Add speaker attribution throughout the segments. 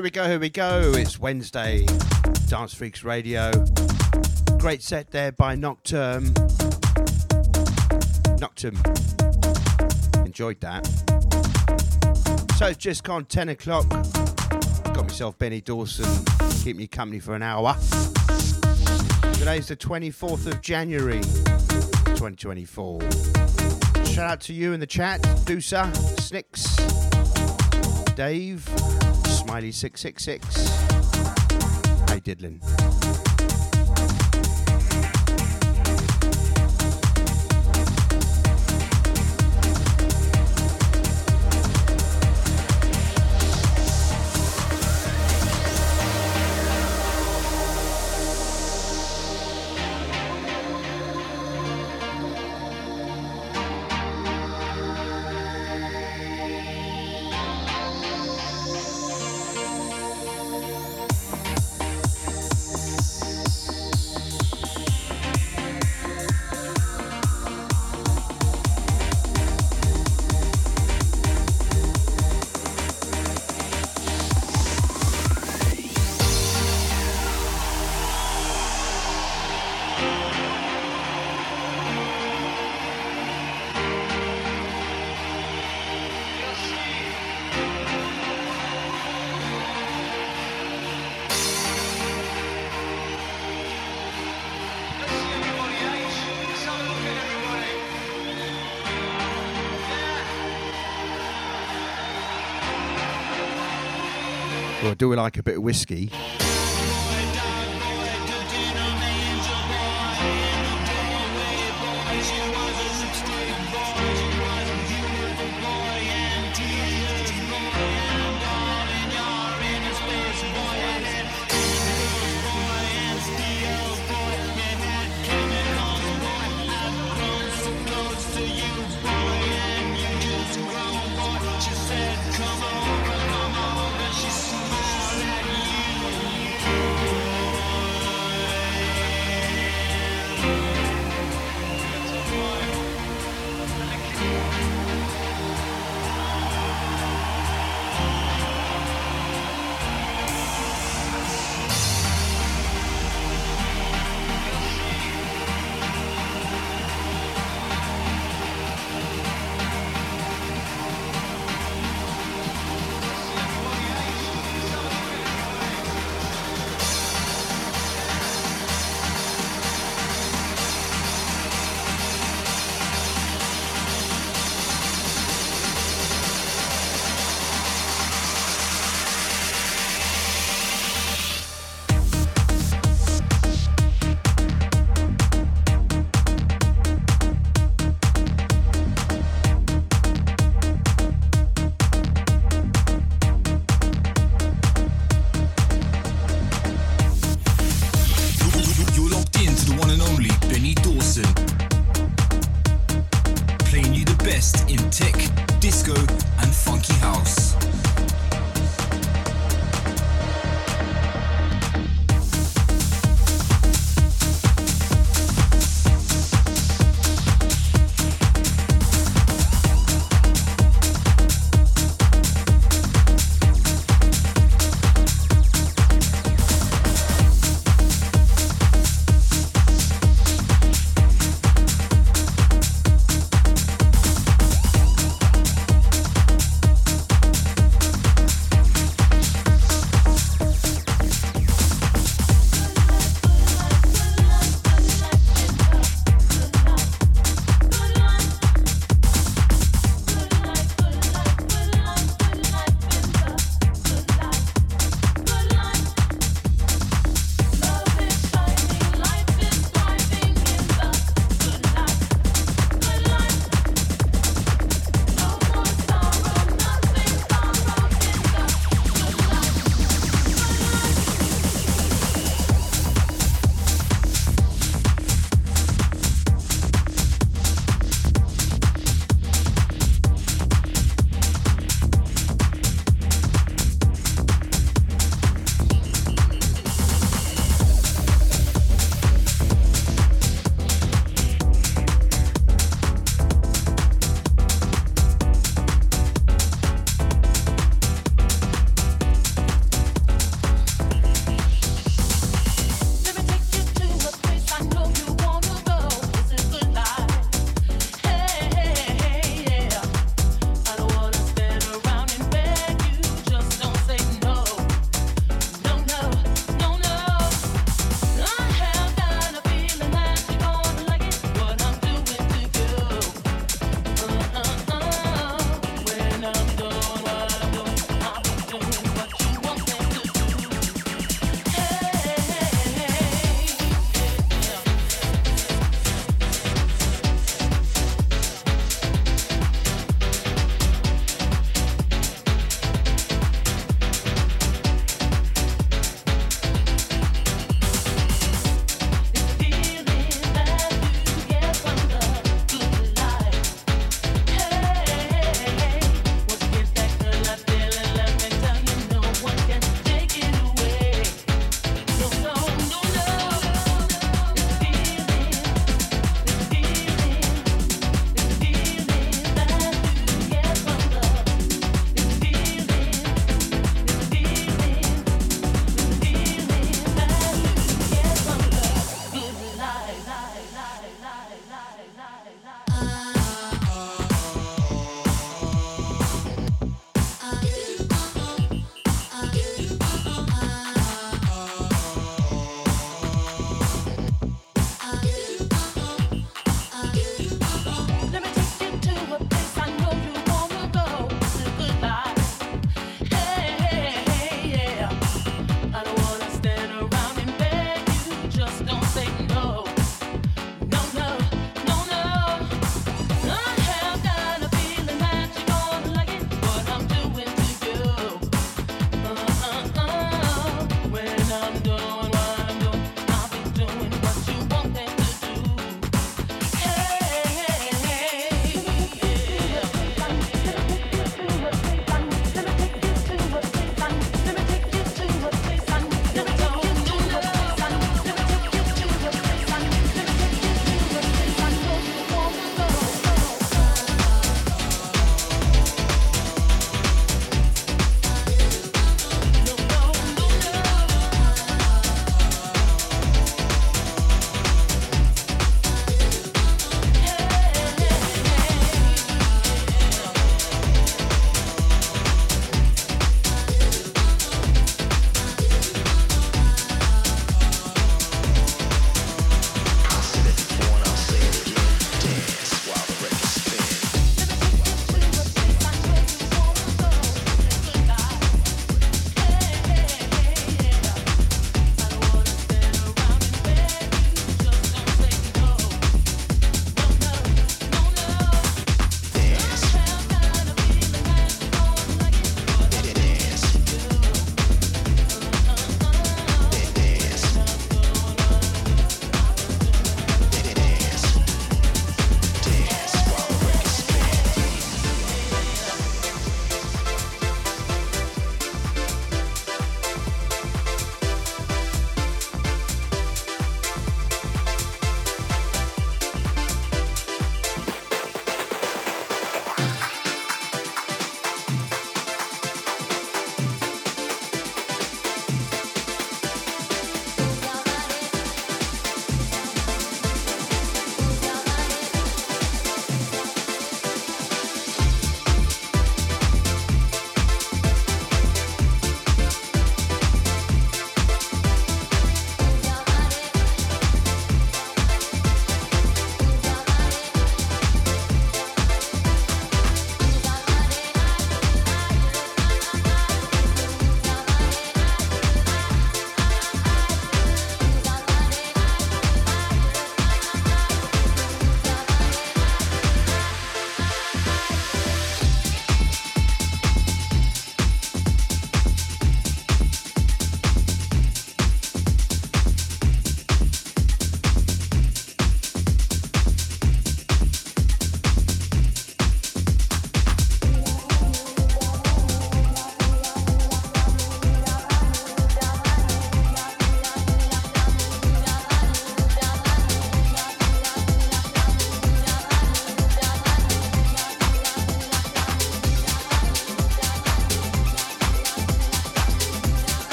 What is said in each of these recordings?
Speaker 1: Here we go, here we go. It's Wednesday, Dance Freex Radio. Great set there by Nocturne. Nocturne. Enjoyed that. So it's just gone 10 o'clock. Got myself Benny Dawson keep me company for an hour. Today's the 24th of January 2024. Shout out to you in the chat, Doosa, Snicks, Dave, Smiley666. Hey Diddlin. Well, do we like a bit of whiskey?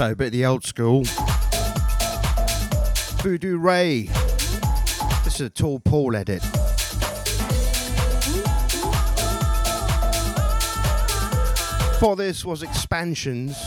Speaker 1: So a bit of the old school. Voodoo Ray. This is a Tall Paul edit. For this was Expansions.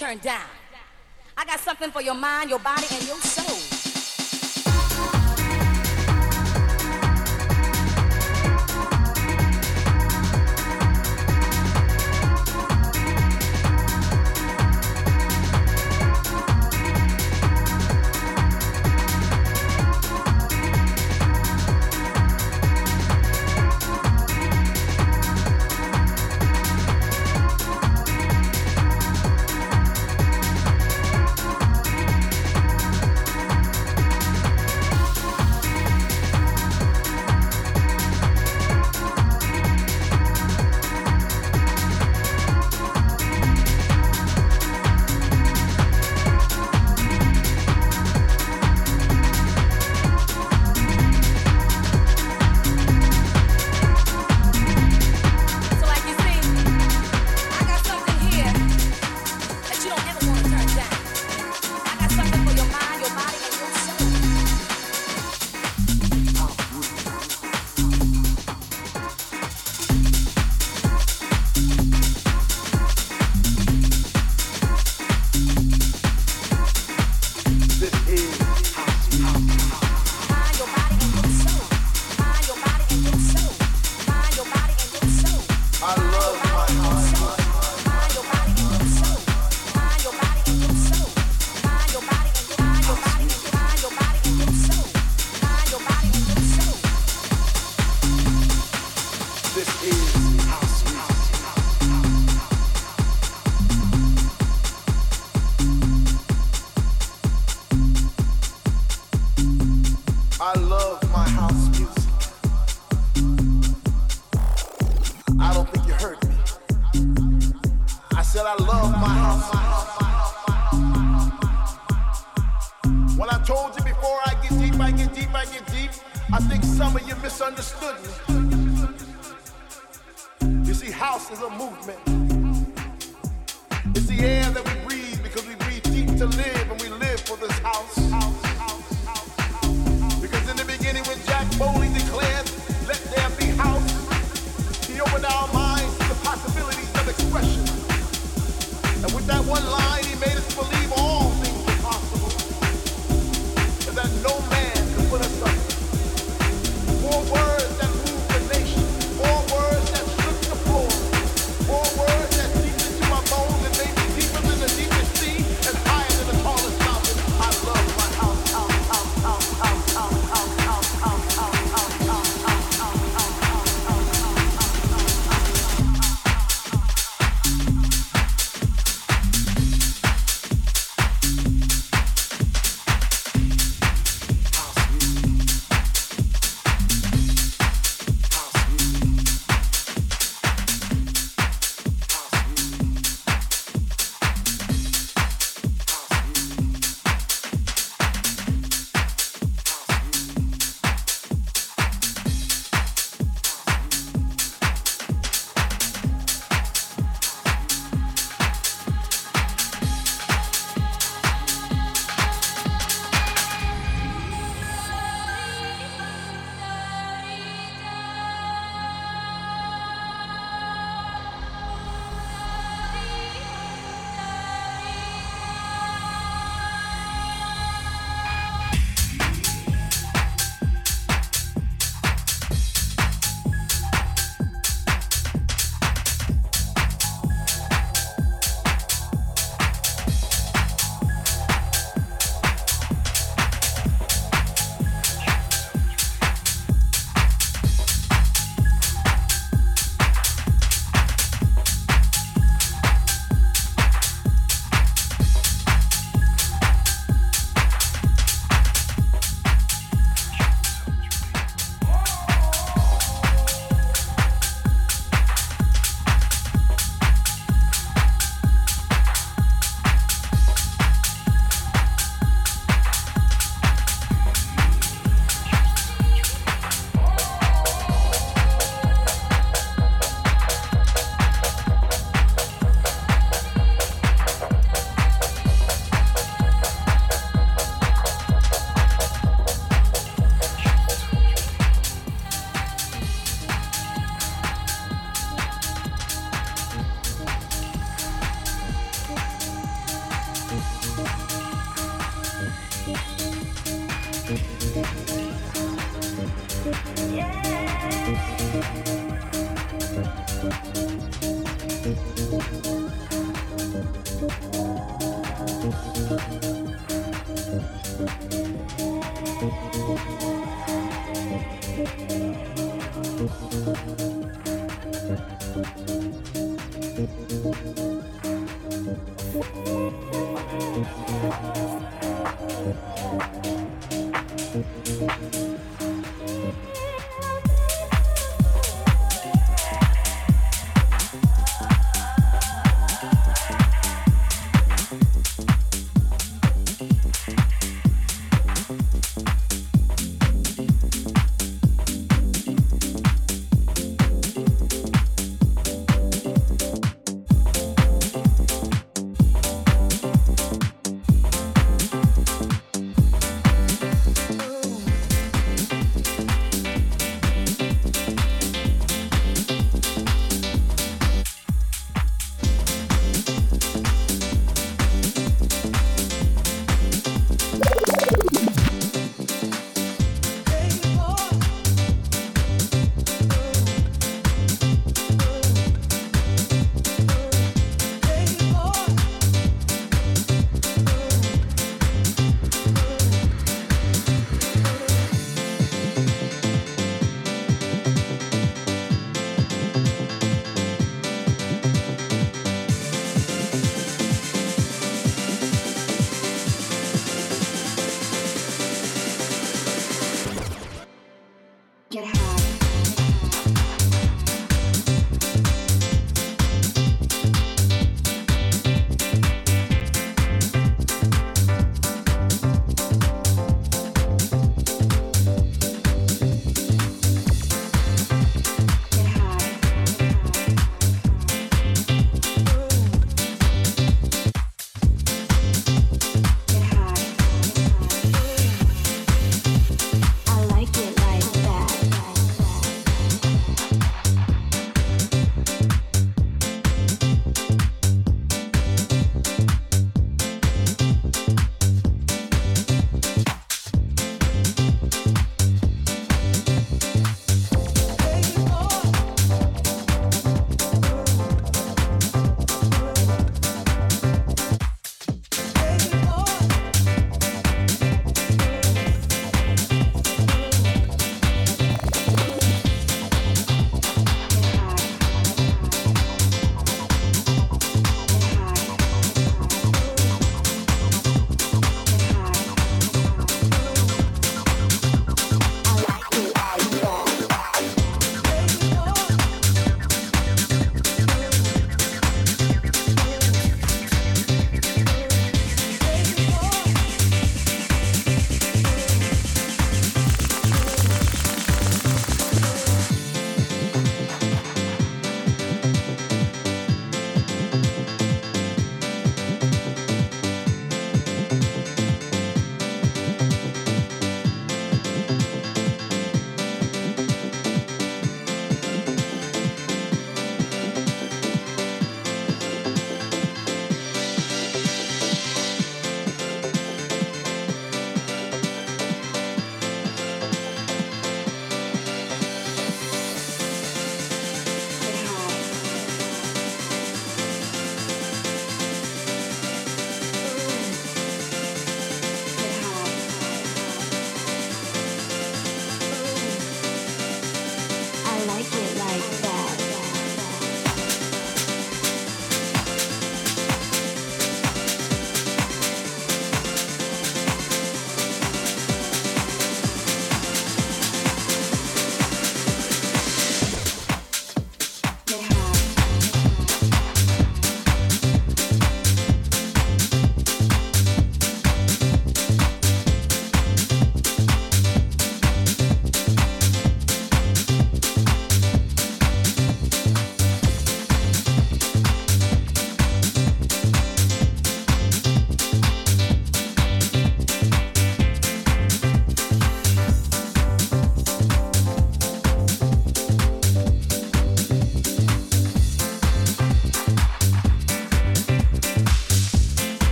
Speaker 2: Turn down. I got something for your mind, your body, and your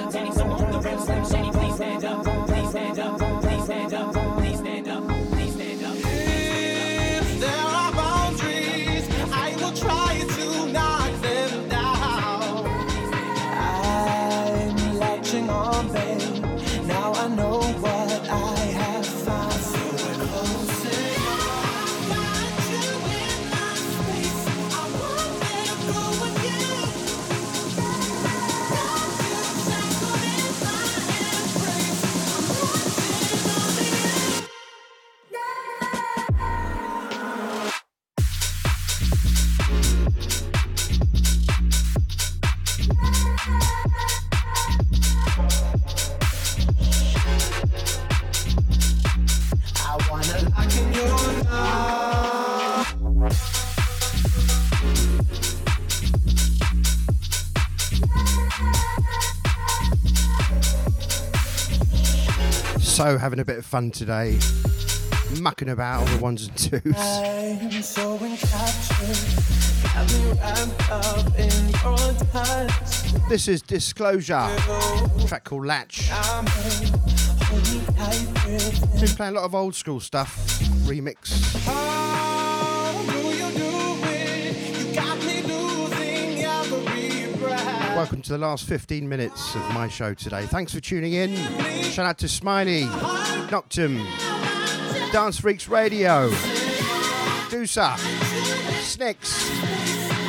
Speaker 3: Montana, someone
Speaker 1: So, having a bit of fun today, mucking about on the ones and twos.
Speaker 4: So
Speaker 1: this is Disclosure, track called Latch.
Speaker 4: Been
Speaker 1: playing a lot of old school stuff, remix. Welcome to the last 15 minutes of my show today. Thanks for tuning in. Shout out to Smiley, Noctum, Dance Freex Radio, Doosa, Snicks.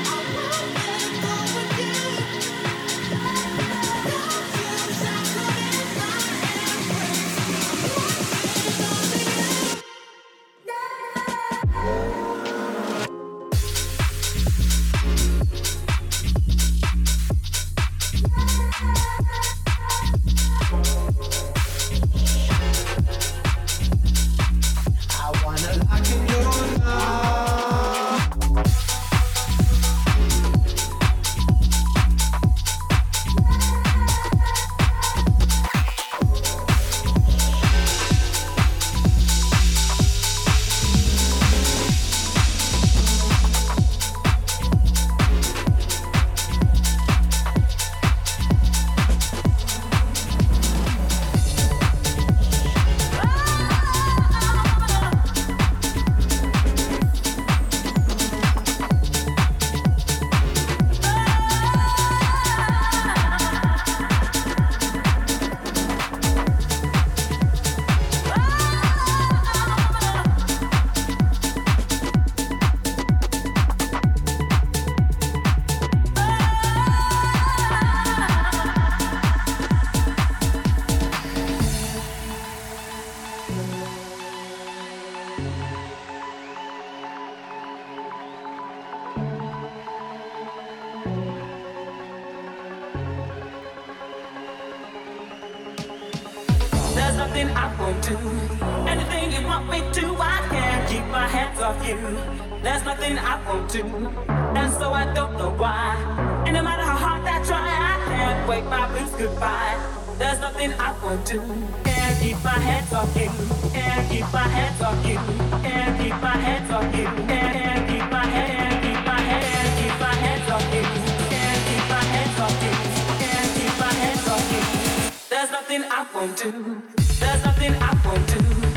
Speaker 5: Won't do. There's nothing I won't do.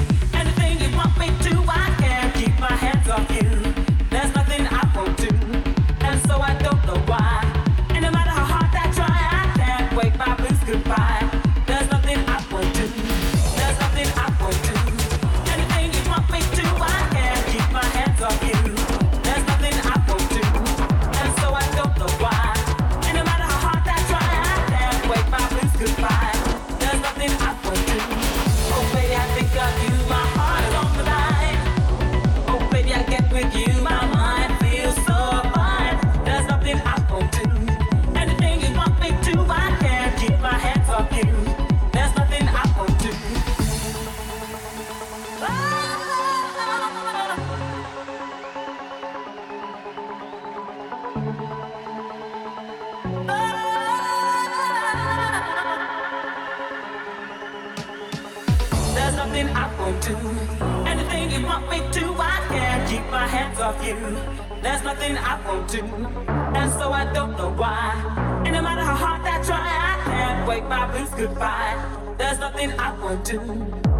Speaker 5: goodbye. There's nothing I won't do.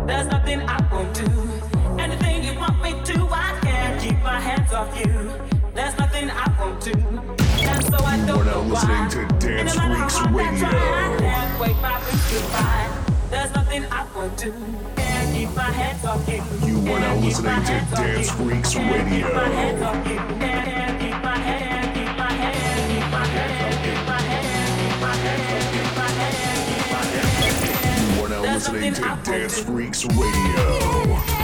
Speaker 5: There's nothing I won't do. Anything you want me to, I can keep my hands off you. There's nothing I won't do. And so I don't are know listening why.
Speaker 6: to Dance no Freex Radio. I can't
Speaker 5: wait my goodbye. There's nothing I won't do. Keep my hands off you. You are now listening to Dance Freex Radio.
Speaker 6: listening to Dance Freex Radio.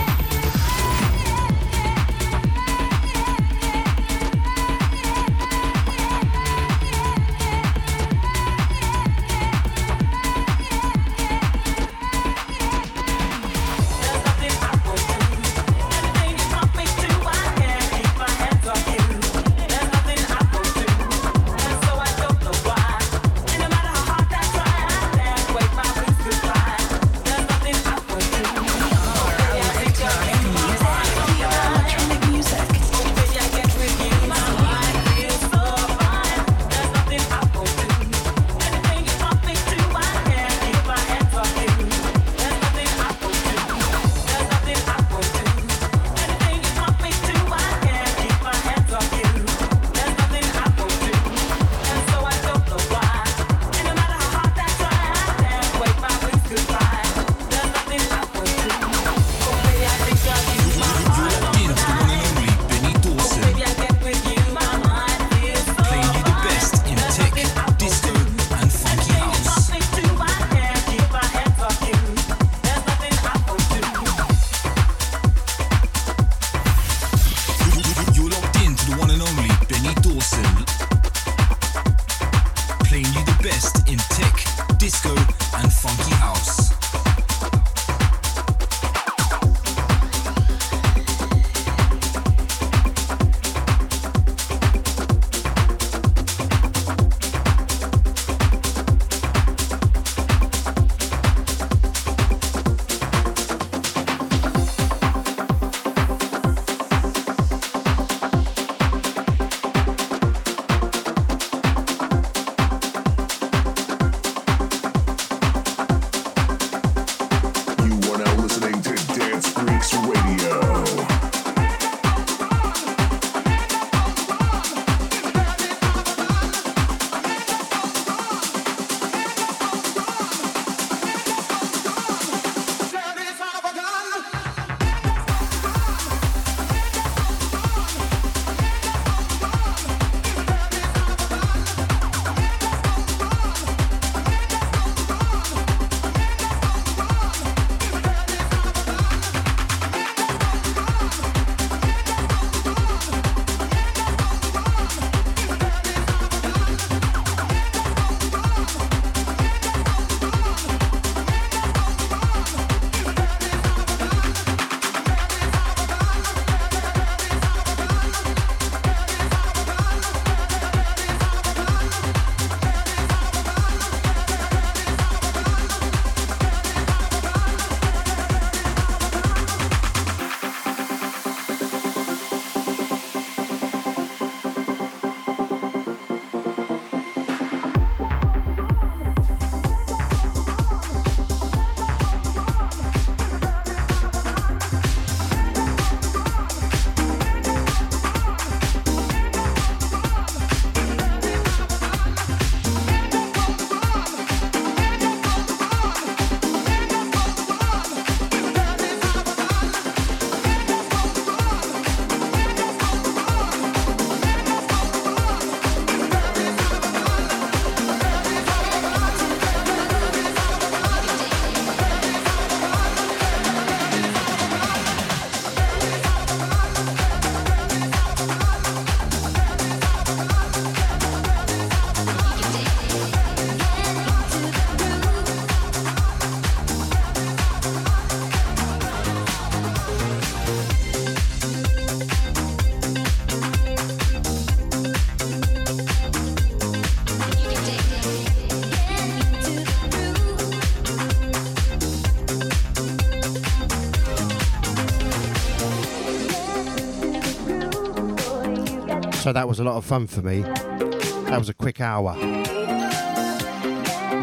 Speaker 1: So that was a lot of fun for me. That was a quick hour.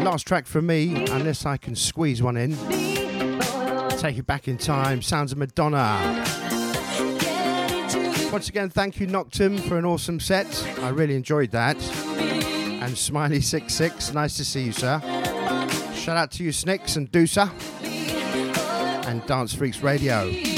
Speaker 1: Last track from me, unless I can squeeze one in. Take you back in time. Sounds of Madonna. Once again, thank you, Noctum, for an awesome set. I really enjoyed that. And Smiley66, nice to see you, sir. Shout out to you, Snicks and Doosa. And Dance Freex Radio.